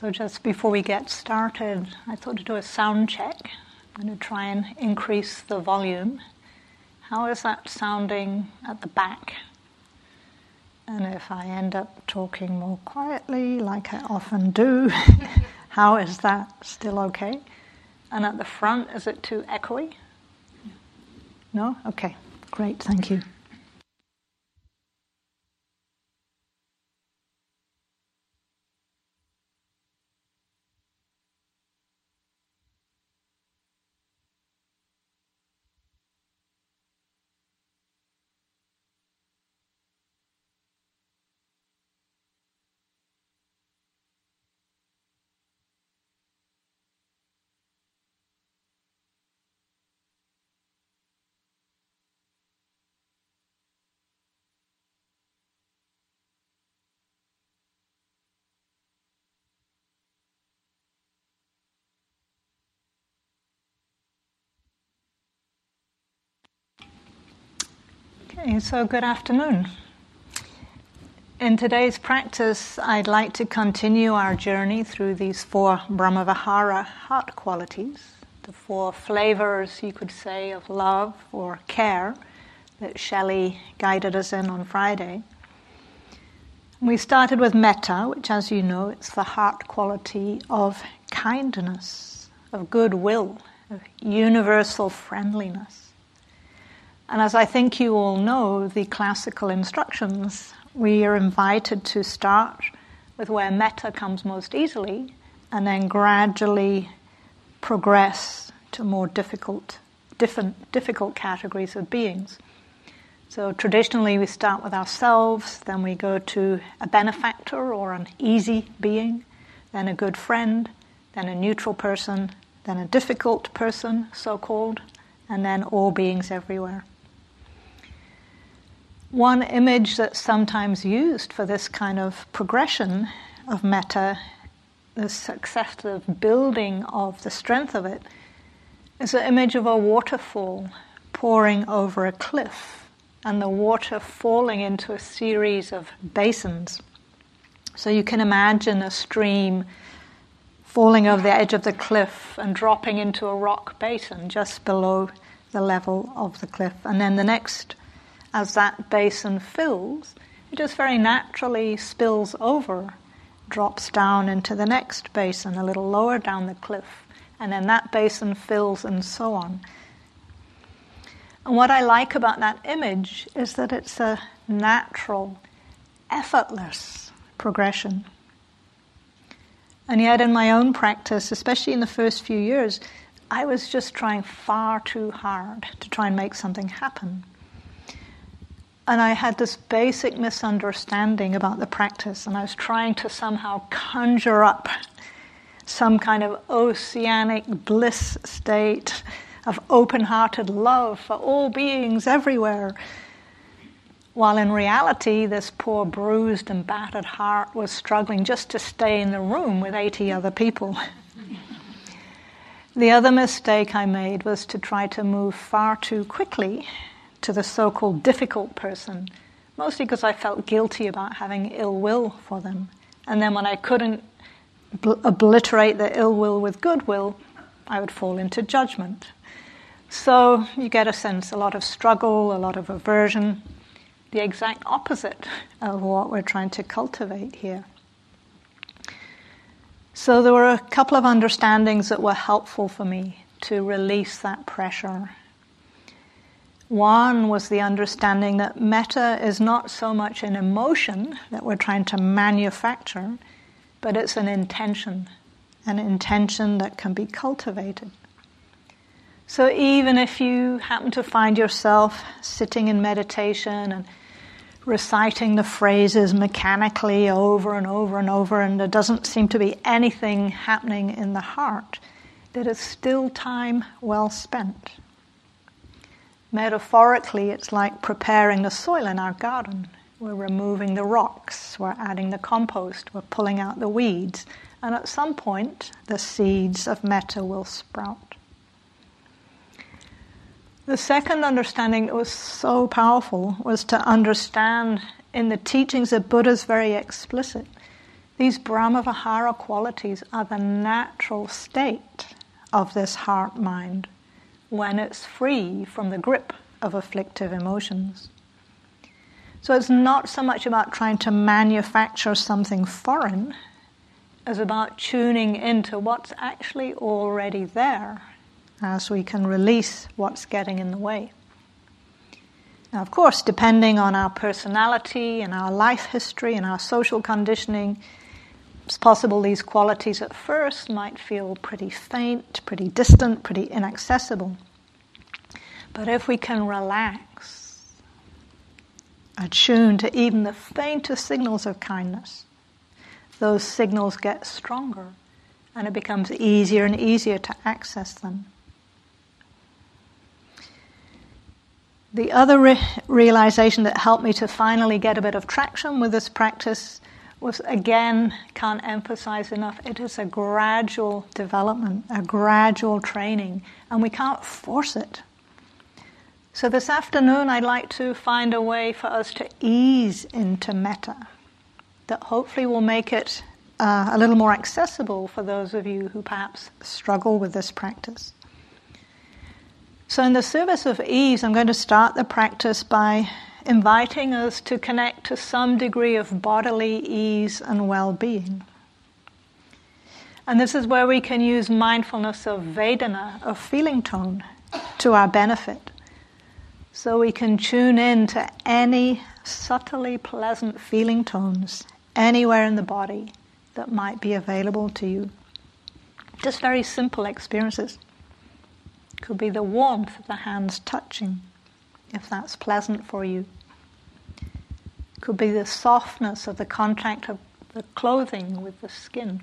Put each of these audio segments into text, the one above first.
So, just before we get started, I thought to do a sound check. I'm going to try and increase the volume. How is that sounding at the back? And if I end up talking more quietly, like I often do, how is that still okay? And at the front, is it too echoey? No? Okay, great, thank you. So good afternoon. In today's practice, I'd like to continue our journey through these four Brahmavihara heart qualities, the four flavors, you could say, of love or care that Shelley guided us in on Friday. We started with metta, which, as you know, it's the heart quality of kindness, of goodwill, of universal friendliness. And as I think you all know, the classical instructions, we are invited to start with where metta comes most easily and then gradually progress to more difficult, different, difficult categories of beings. So traditionally, we start with ourselves, then we go to a benefactor or an easy being, then a good friend, then a neutral person, then a difficult person, so called, and then all beings everywhere. One image that's sometimes used for this kind of progression of metta, the successive building of the strength of it, is the image of a waterfall pouring over a cliff and the water falling into a series of basins. So you can imagine a stream falling over the edge of the cliff and dropping into a rock basin just below the level of the cliff. And then the next as that basin fills, it just very naturally spills over, drops down into the next basin a little lower down the cliff, and then that basin fills and so on. And what I like about that image is that it's a natural, effortless progression. And yet, in my own practice, especially in the first few years, I was just trying far too hard to try and make something happen. And I had this basic misunderstanding about the practice, and I was trying to somehow conjure up some kind of oceanic bliss state of open hearted love for all beings everywhere. While in reality, this poor bruised and battered heart was struggling just to stay in the room with 80 other people. the other mistake I made was to try to move far too quickly to the so called difficult person, mostly because I felt guilty about having ill will for them. And then when I couldn't bl- obliterate the ill will with goodwill, I would fall into judgment. So you get a sense, a lot of struggle, a lot of aversion, the exact opposite of what we're trying to cultivate here. So there were a couple of understandings that were helpful for me to release that pressure one was the understanding that metta is not so much an emotion that we're trying to manufacture, but it's an intention, an intention that can be cultivated. So even if you happen to find yourself sitting in meditation and reciting the phrases mechanically over and over and over, and there doesn't seem to be anything happening in the heart, that is still time well spent. Metaphorically, it's like preparing the soil in our garden. We're removing the rocks, we're adding the compost, we're pulling out the weeds, and at some point, the seeds of metta will sprout. The second understanding that was so powerful was to understand in the teachings of Buddha is very explicit. These Brahmavihara qualities are the natural state of this heart mind when it's free from the grip of afflictive emotions. So it's not so much about trying to manufacture something foreign as about tuning into what's actually already there as we can release what's getting in the way. Now, of course, depending on our personality and our life history and our social conditioning, it's possible these qualities at first might feel pretty faint, pretty distant, pretty inaccessible. But if we can relax, attune to even the faintest signals of kindness, those signals get stronger and it becomes easier and easier to access them. The other re- realization that helped me to finally get a bit of traction with this practice was again, can't emphasize enough, it is a gradual development, a gradual training, and we can't force it. So, this afternoon, I'd like to find a way for us to ease into metta that hopefully will make it uh, a little more accessible for those of you who perhaps struggle with this practice. So, in the service of ease, I'm going to start the practice by inviting us to connect to some degree of bodily ease and well being. And this is where we can use mindfulness of Vedana, of feeling tone, to our benefit. So we can tune in to any subtly pleasant feeling tones anywhere in the body that might be available to you. Just very simple experiences. Could be the warmth of the hands touching, if that's pleasant for you. Could be the softness of the contact of the clothing with the skin.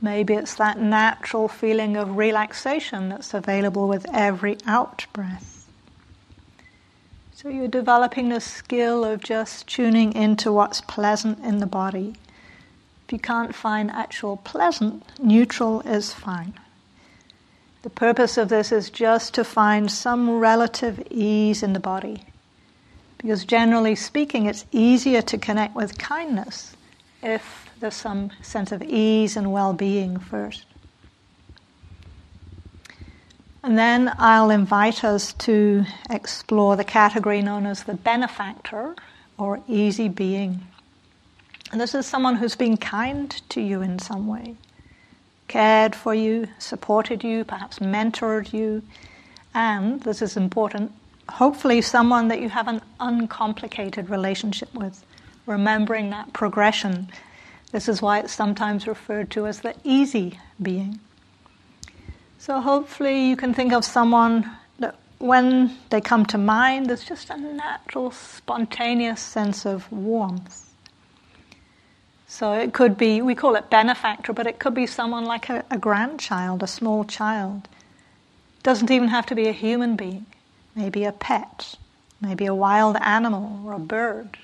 Maybe it's that natural feeling of relaxation that's available with every out breath. So you're developing the skill of just tuning into what's pleasant in the body. If you can't find actual pleasant, neutral is fine. The purpose of this is just to find some relative ease in the body. Because generally speaking, it's easier to connect with kindness if there's some sense of ease and well being first. And then I'll invite us to explore the category known as the benefactor or easy being. And this is someone who's been kind to you in some way cared for you, supported you, perhaps mentored you, and, this is important, hopefully someone that you have an uncomplicated relationship with, remembering that progression. This is why it's sometimes referred to as the easy being. So hopefully you can think of someone that when they come to mind, there's just a natural, spontaneous sense of warmth so it could be, we call it benefactor, but it could be someone like a, a grandchild, a small child. Doesn't even have to be a human being, maybe a pet, maybe a wild animal or a bird.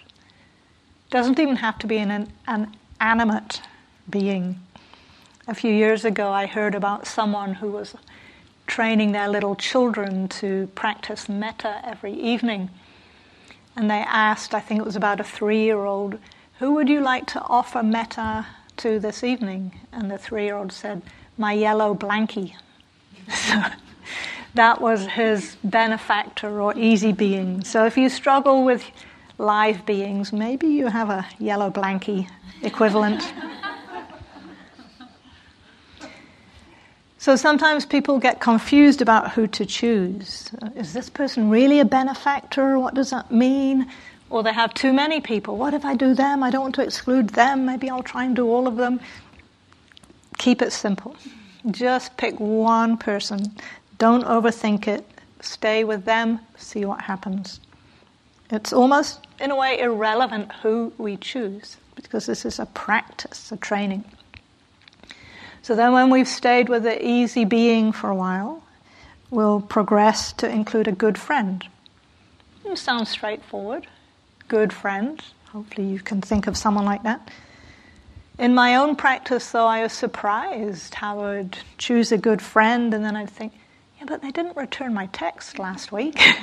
Doesn't even have to be an, an animate being. A few years ago, I heard about someone who was training their little children to practice metta every evening. And they asked, I think it was about a three year old, who would you like to offer metta to this evening? And the three year old said, My yellow blankie. so that was his benefactor or easy being. So if you struggle with live beings, maybe you have a yellow blankie equivalent. So sometimes people get confused about who to choose. Is this person really a benefactor? What does that mean? Or they have too many people. What if I do them? I don't want to exclude them. Maybe I'll try and do all of them. Keep it simple. Just pick one person. Don't overthink it. Stay with them. See what happens. It's almost, in a way, irrelevant who we choose because this is a practice, a training. So then, when we've stayed with the easy being for a while, we'll progress to include a good friend. It sounds straightforward good friend. Hopefully, you can think of someone like that. In my own practice, though, I was surprised how I would choose a good friend and then I'd think, yeah, but they didn't return my text last week.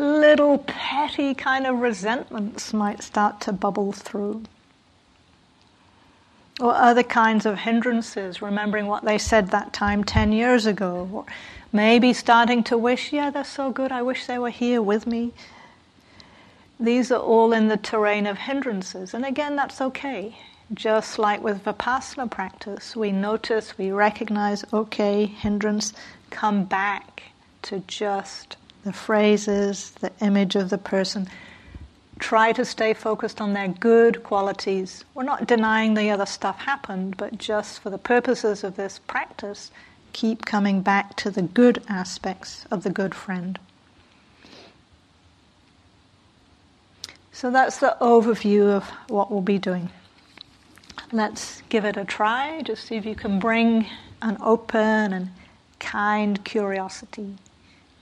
little petty kind of resentments might start to bubble through. Or other kinds of hindrances, remembering what they said that time 10 years ago. Or maybe starting to wish, yeah, they're so good, I wish they were here with me. These are all in the terrain of hindrances. And again, that's okay. Just like with Vipassana practice, we notice, we recognize, okay, hindrance, come back to just the phrases, the image of the person. Try to stay focused on their good qualities. We're not denying the other stuff happened, but just for the purposes of this practice, keep coming back to the good aspects of the good friend. So that's the overview of what we'll be doing. Let's give it a try. Just see if you can bring an open and kind curiosity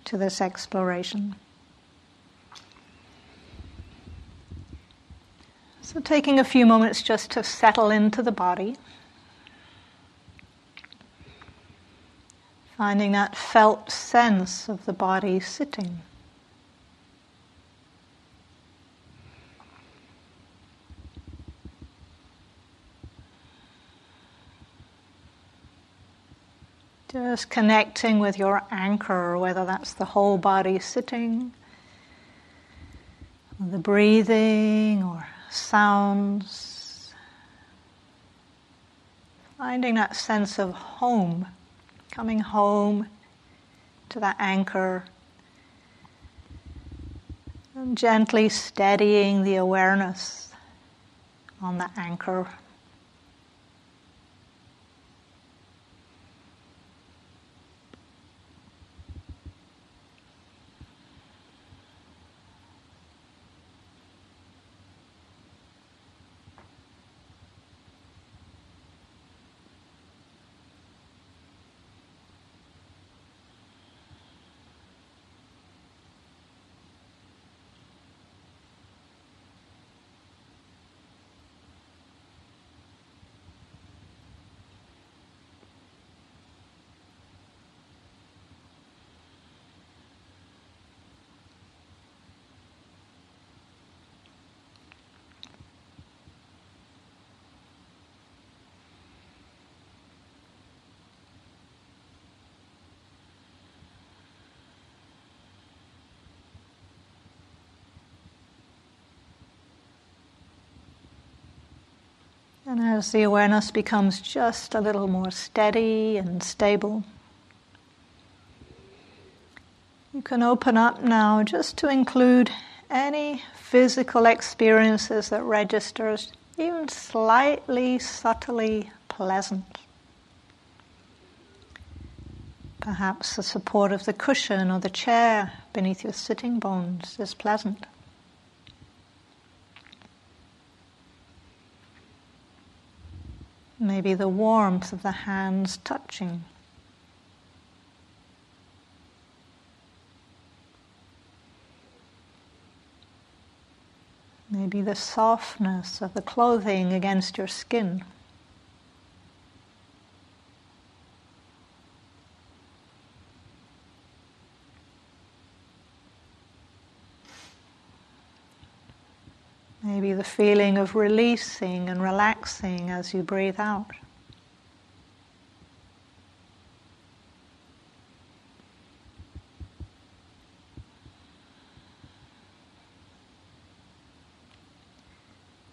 to this exploration. So, taking a few moments just to settle into the body, finding that felt sense of the body sitting. Just connecting with your anchor, whether that's the whole body sitting, the breathing, or sounds. Finding that sense of home, coming home to that anchor, and gently steadying the awareness on that anchor. And as the awareness becomes just a little more steady and stable, you can open up now just to include any physical experiences that register as even slightly, subtly pleasant. Perhaps the support of the cushion or the chair beneath your sitting bones is pleasant. Maybe the warmth of the hands touching. Maybe the softness of the clothing against your skin. The feeling of releasing and relaxing as you breathe out.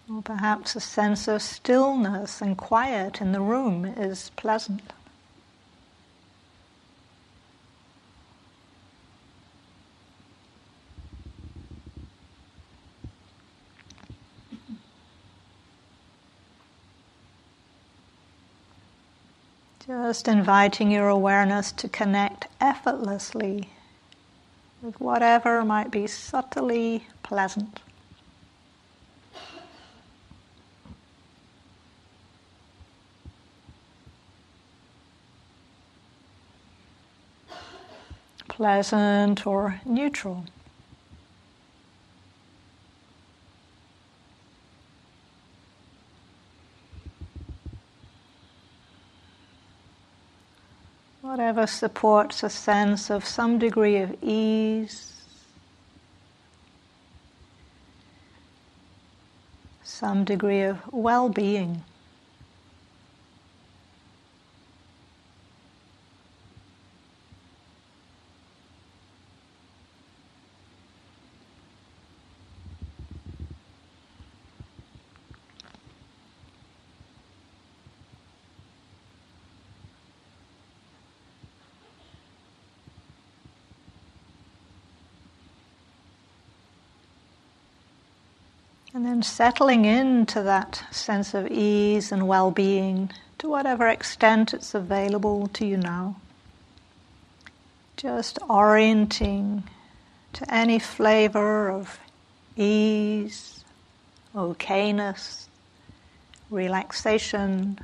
Or perhaps a sense of stillness and quiet in the room is pleasant. Just inviting your awareness to connect effortlessly with whatever might be subtly pleasant. Pleasant or neutral. Whatever supports a sense of some degree of ease, some degree of well being. Then settling into that sense of ease and well being to whatever extent it's available to you now. Just orienting to any flavor of ease, okayness, relaxation,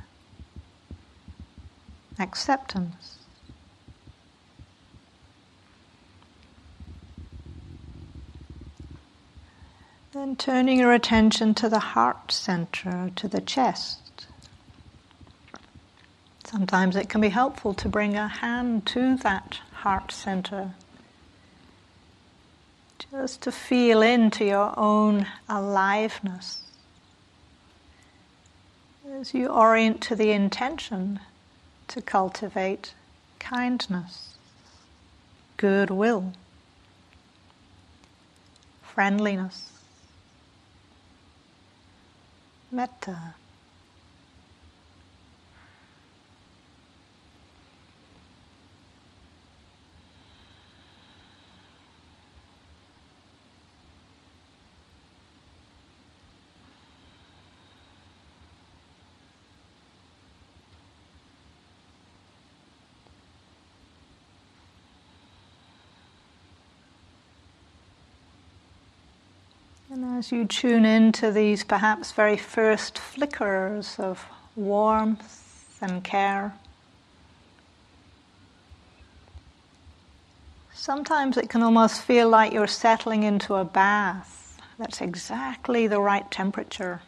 acceptance. Then turning your attention to the heart center, to the chest. Sometimes it can be helpful to bring a hand to that heart center. Just to feel into your own aliveness. As you orient to the intention to cultivate kindness, goodwill, friendliness metta. As you tune into these perhaps very first flickers of warmth and care, sometimes it can almost feel like you're settling into a bath that's exactly the right temperature.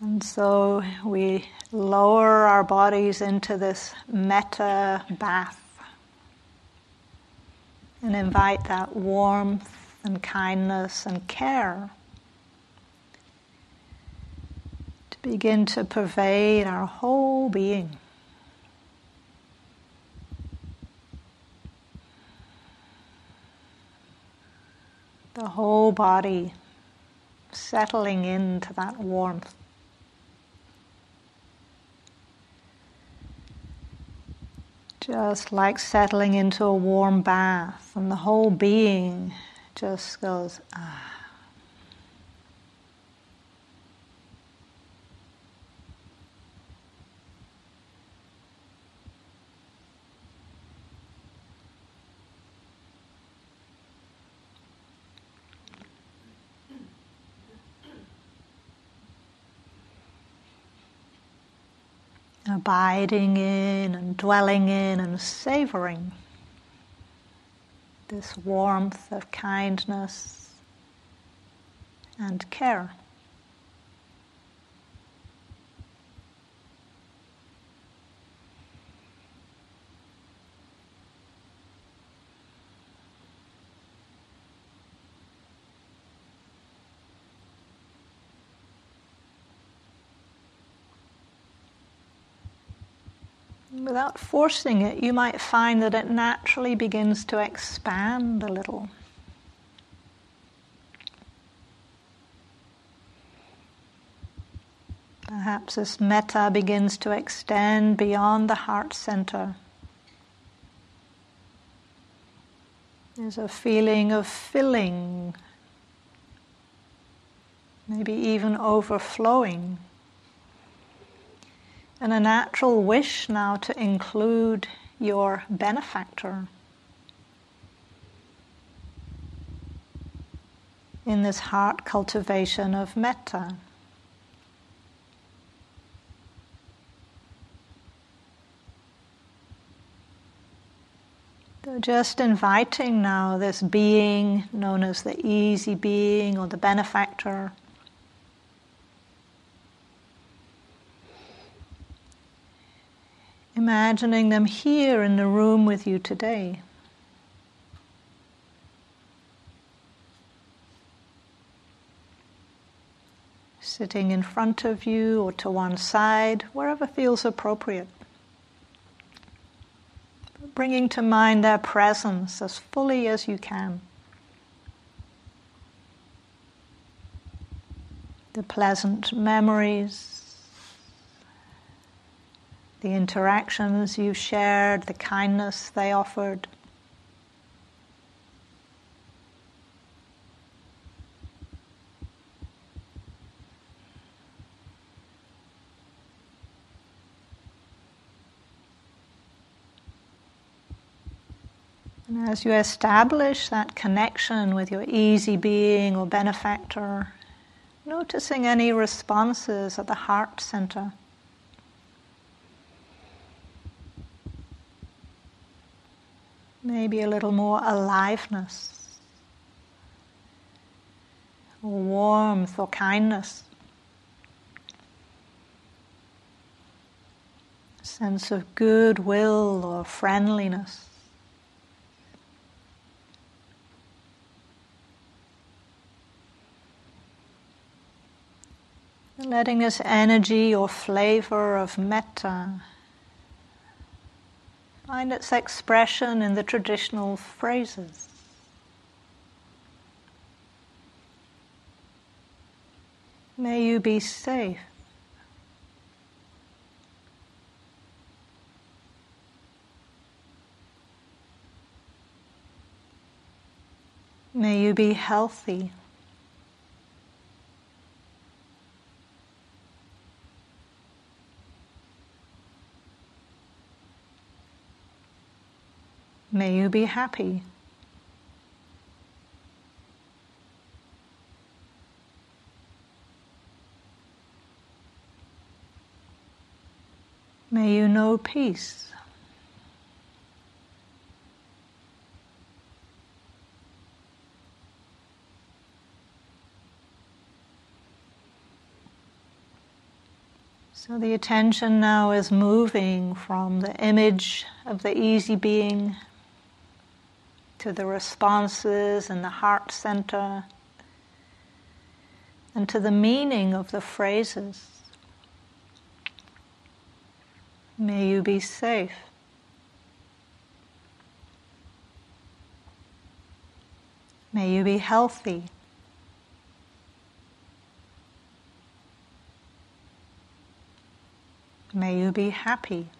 And so we lower our bodies into this metta bath and invite that warmth and kindness and care to begin to pervade our whole being. The whole body settling into that warmth. Just like settling into a warm bath, and the whole being just goes, ah. Abiding in and dwelling in and savoring this warmth of kindness and care. Without forcing it, you might find that it naturally begins to expand a little. Perhaps this metta begins to extend beyond the heart center. There's a feeling of filling, maybe even overflowing and a natural wish now to include your benefactor in this heart cultivation of metta. So just inviting now this being known as the easy being or the benefactor imagining them here in the room with you today. sitting in front of you or to one side, wherever feels appropriate. Bringing to mind their presence as fully as you can. The pleasant memories, the interactions you shared, the kindness they offered. And as you establish that connection with your easy being or benefactor, noticing any responses at the heart center. Maybe a little more aliveness, warmth, or kindness. Sense of goodwill or friendliness. Letting this energy or flavor of metta find its expression in the traditional phrases. May you be safe. May you be healthy. May you be happy. May you know peace. So the attention now is moving from the image of the easy being to the responses in the heart center and to the meaning of the phrases. May you be safe. May you be healthy. May you be happy.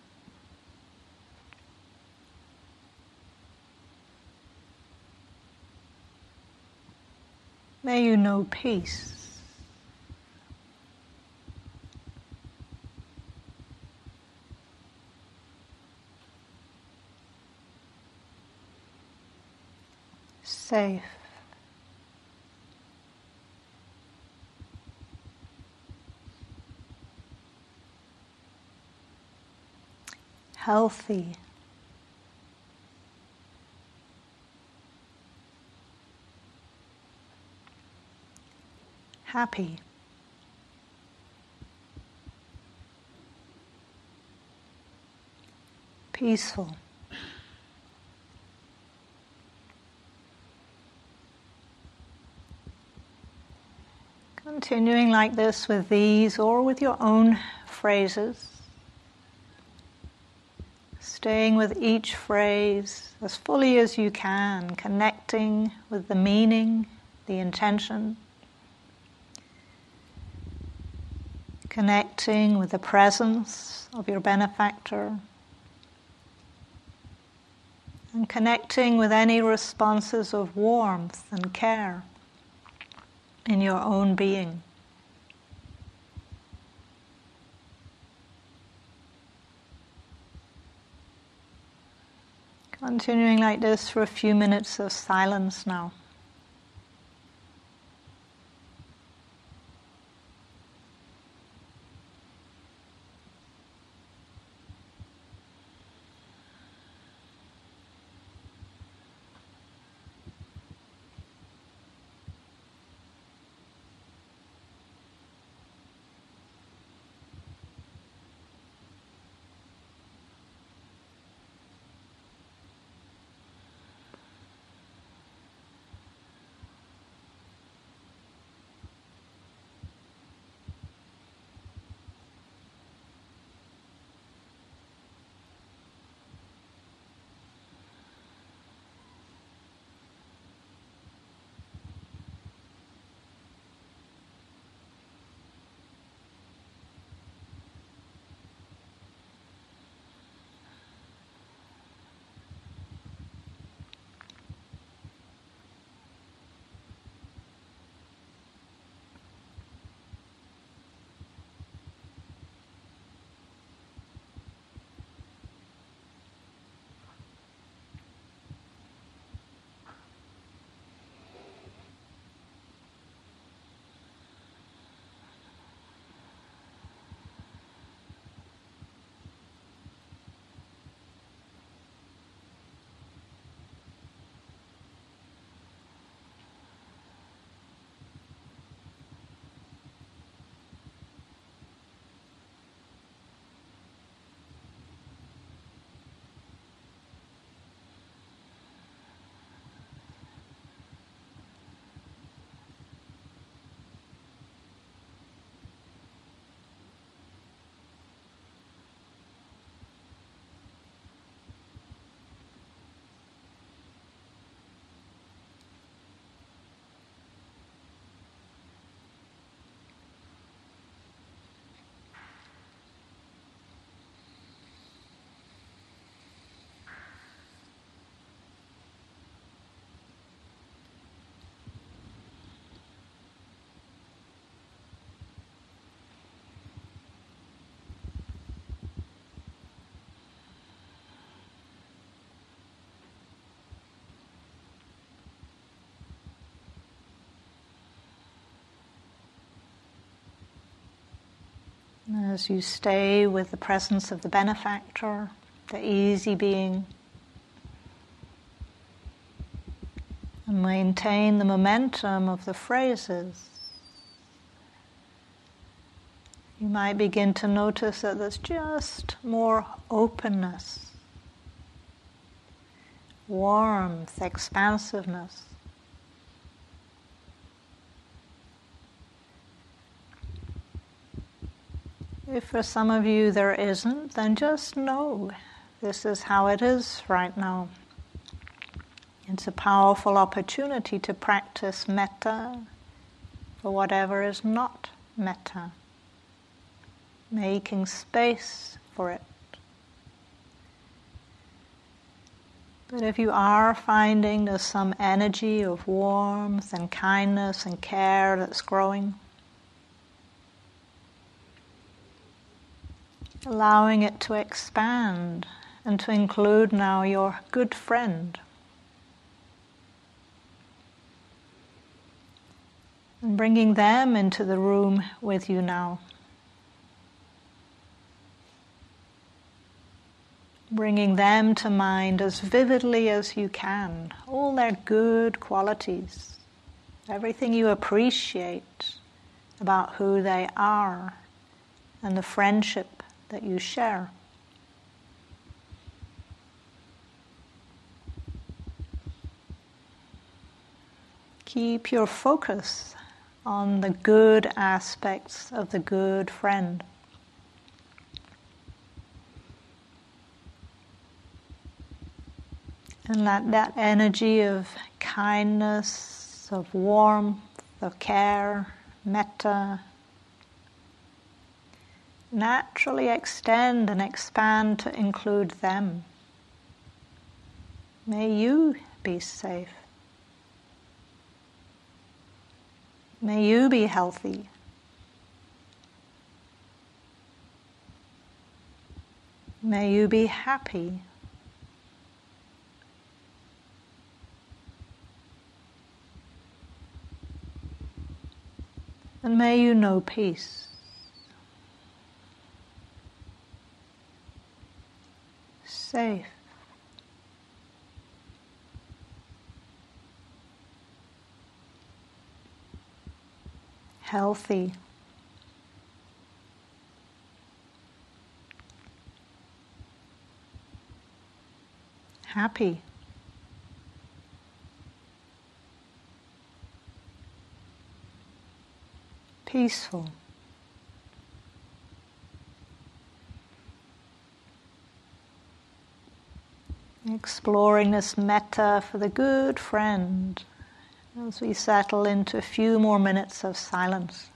May you know peace. Safe. Healthy. Happy. Peaceful. Continuing like this with these or with your own phrases. Staying with each phrase as fully as you can, connecting with the meaning, the intention. Connecting with the presence of your benefactor, and connecting with any responses of warmth and care in your own being. Continuing like this for a few minutes of silence now. As you stay with the presence of the benefactor, the easy being, and maintain the momentum of the phrases, you might begin to notice that there's just more openness, warmth, expansiveness. If for some of you there isn't, then just know this is how it is right now. It's a powerful opportunity to practice metta for whatever is not metta, making space for it. But if you are finding there's some energy of warmth and kindness and care that's growing, allowing it to expand and to include now your good friend. And bringing them into the room with you now. Bringing them to mind as vividly as you can, all their good qualities, everything you appreciate about who they are, and the friendship that you share. Keep your focus on the good aspects of the good friend. And let that energy of kindness, of warmth, of care, metta, naturally extend and expand to include them. May you be safe. May you be healthy. May you be happy. And may you know peace. Safe. Healthy. Happy. Peaceful. Exploring this metta for the good friend as we settle into a few more minutes of silence.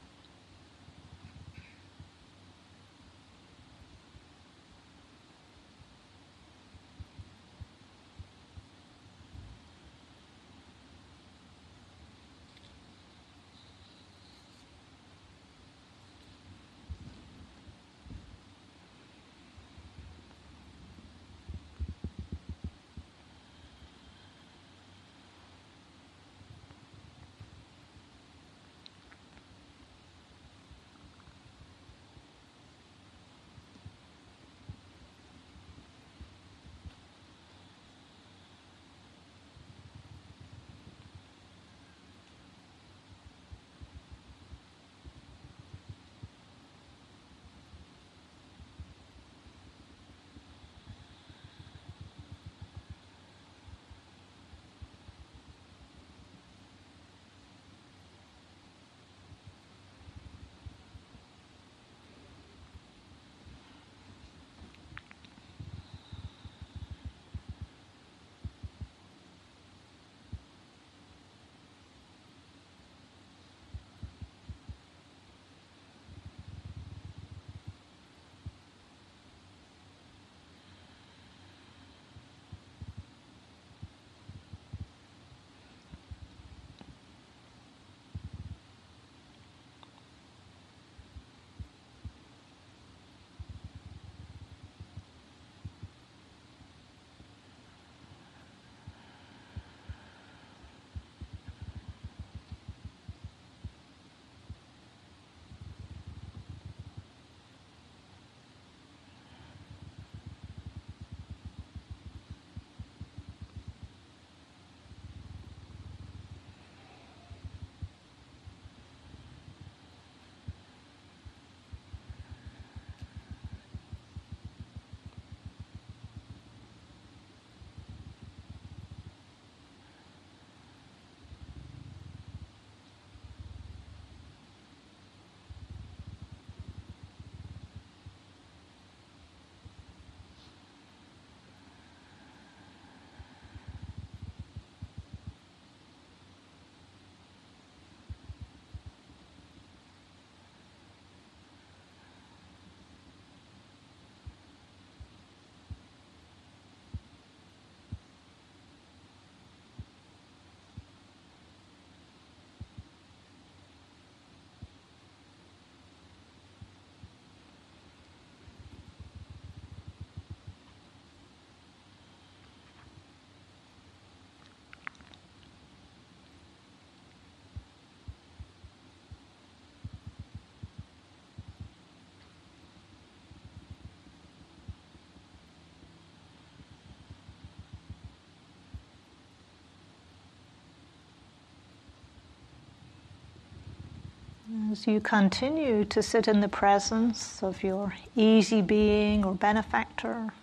As you continue to sit in the presence of your easy being or benefactor,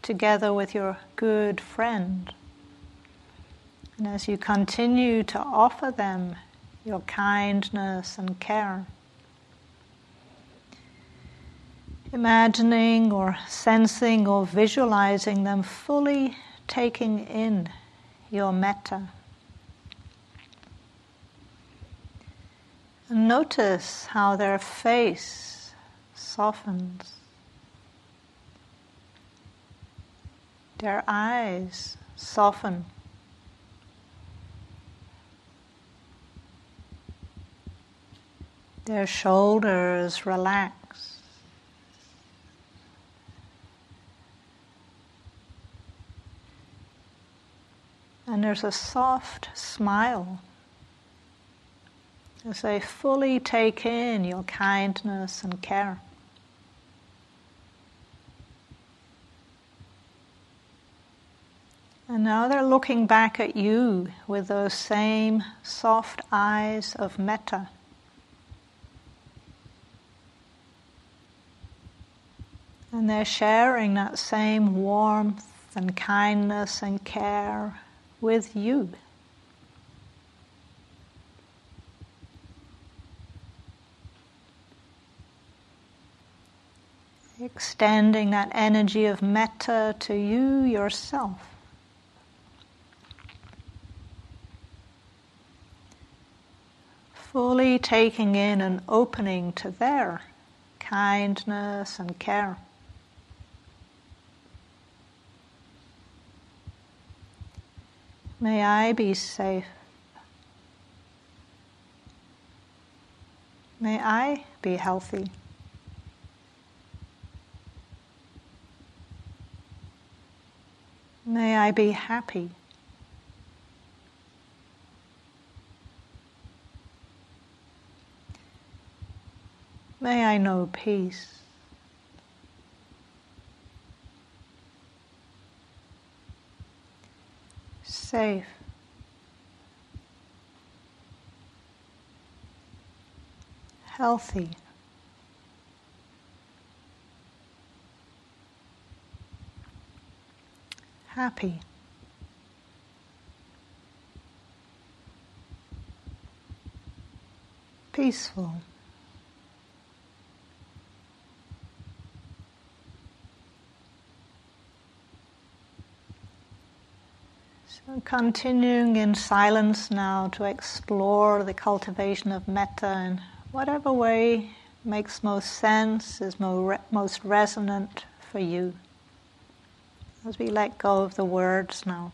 together with your good friend, and as you continue to offer them your kindness and care, imagining or sensing or visualizing them fully taking in your metta. And notice how their face softens, their eyes soften. Their shoulders relax. And there's a soft smile as they fully take in your kindness and care. And now they're looking back at you with those same soft eyes of metta. And they're sharing that same warmth and kindness and care with you. Extending that energy of metta to you yourself. Fully taking in and opening to their kindness and care. May I be safe. May I be healthy. May I be happy. May I know peace. Safe. Healthy. Happy. Peaceful. So, continuing in silence now to explore the cultivation of metta in whatever way makes most sense, is most resonant for you as we let go of the words now.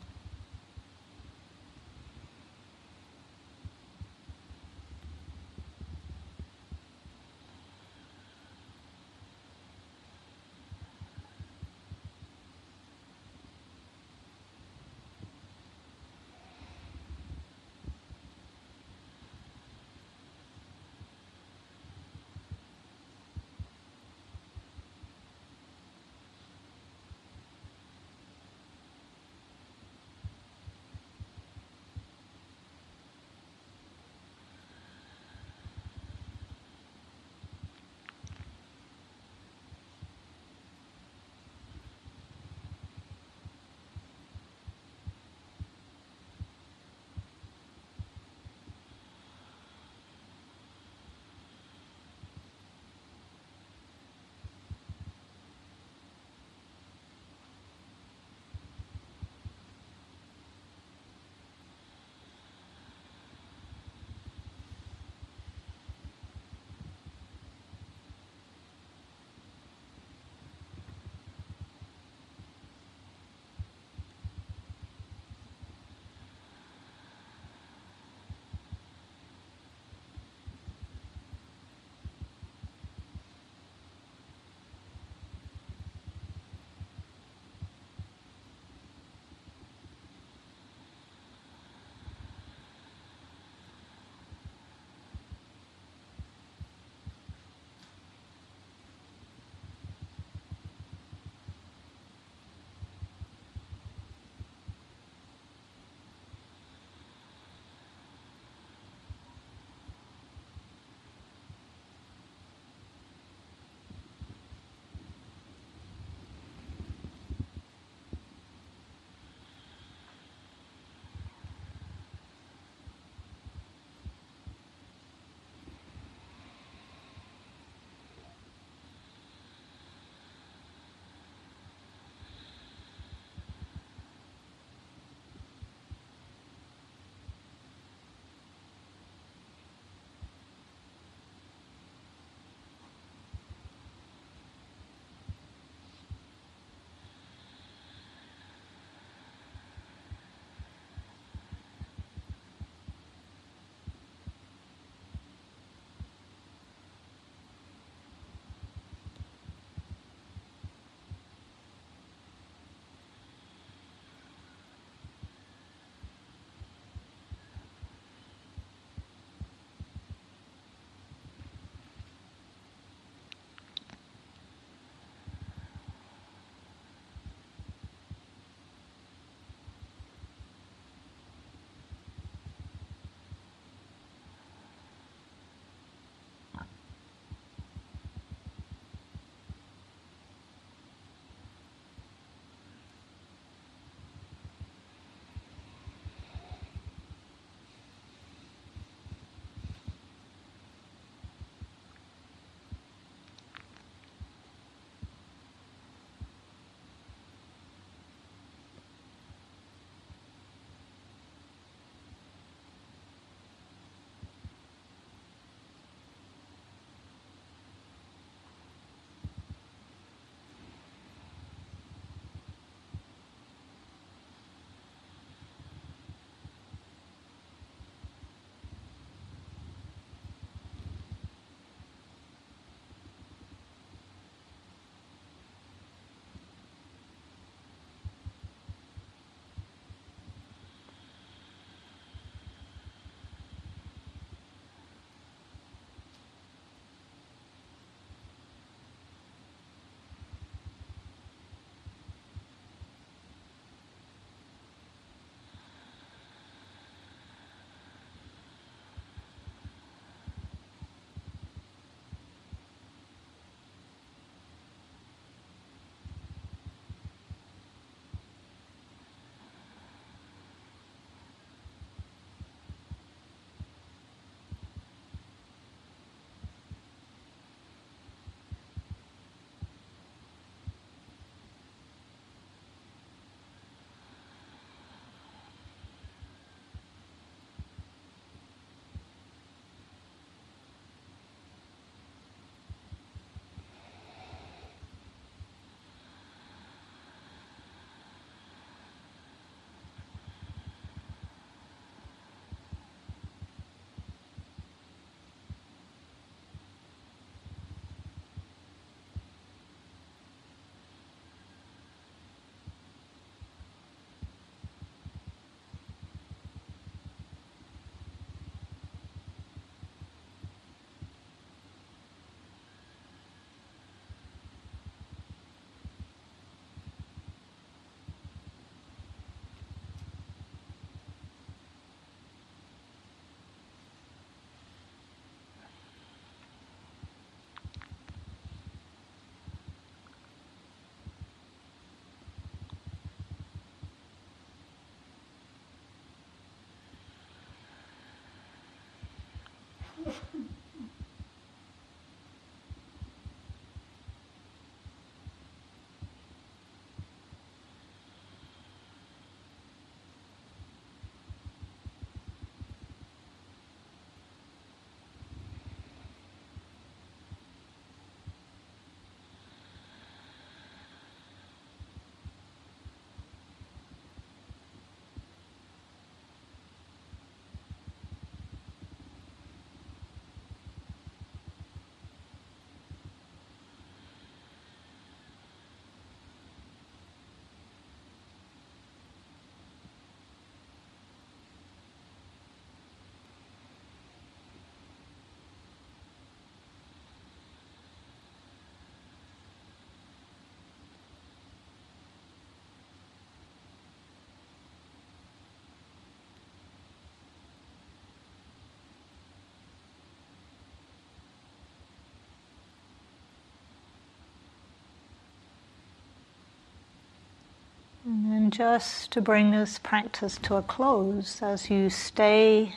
Just to bring this practice to a close, as you stay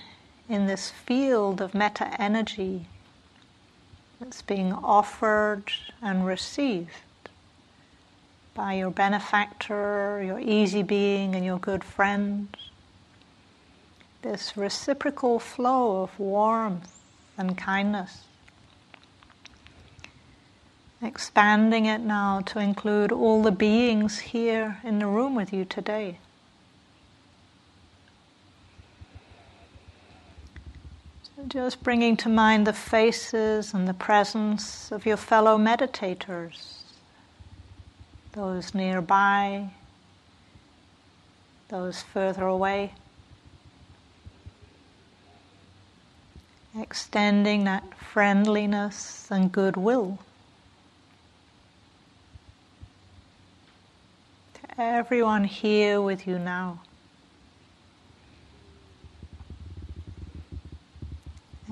in this field of metta energy that's being offered and received by your benefactor, your easy being, and your good friend. This reciprocal flow of warmth and kindness. Expanding it now to include all the beings here in the room with you today. Just bringing to mind the faces and the presence of your fellow meditators, those nearby, those further away. Extending that friendliness and goodwill to everyone here with you now.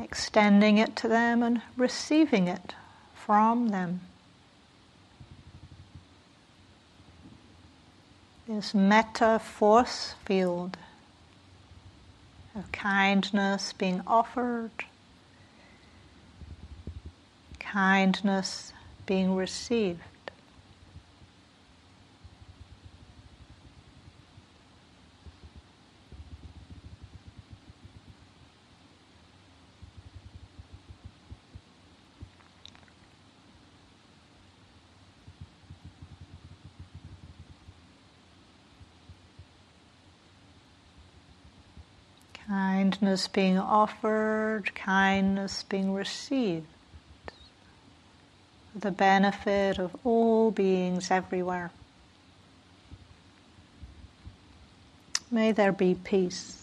extending it to them and receiving it from them. This metta force field of kindness being offered, kindness being received. Kindness being offered, kindness being received. The benefit of all beings everywhere. May there be peace.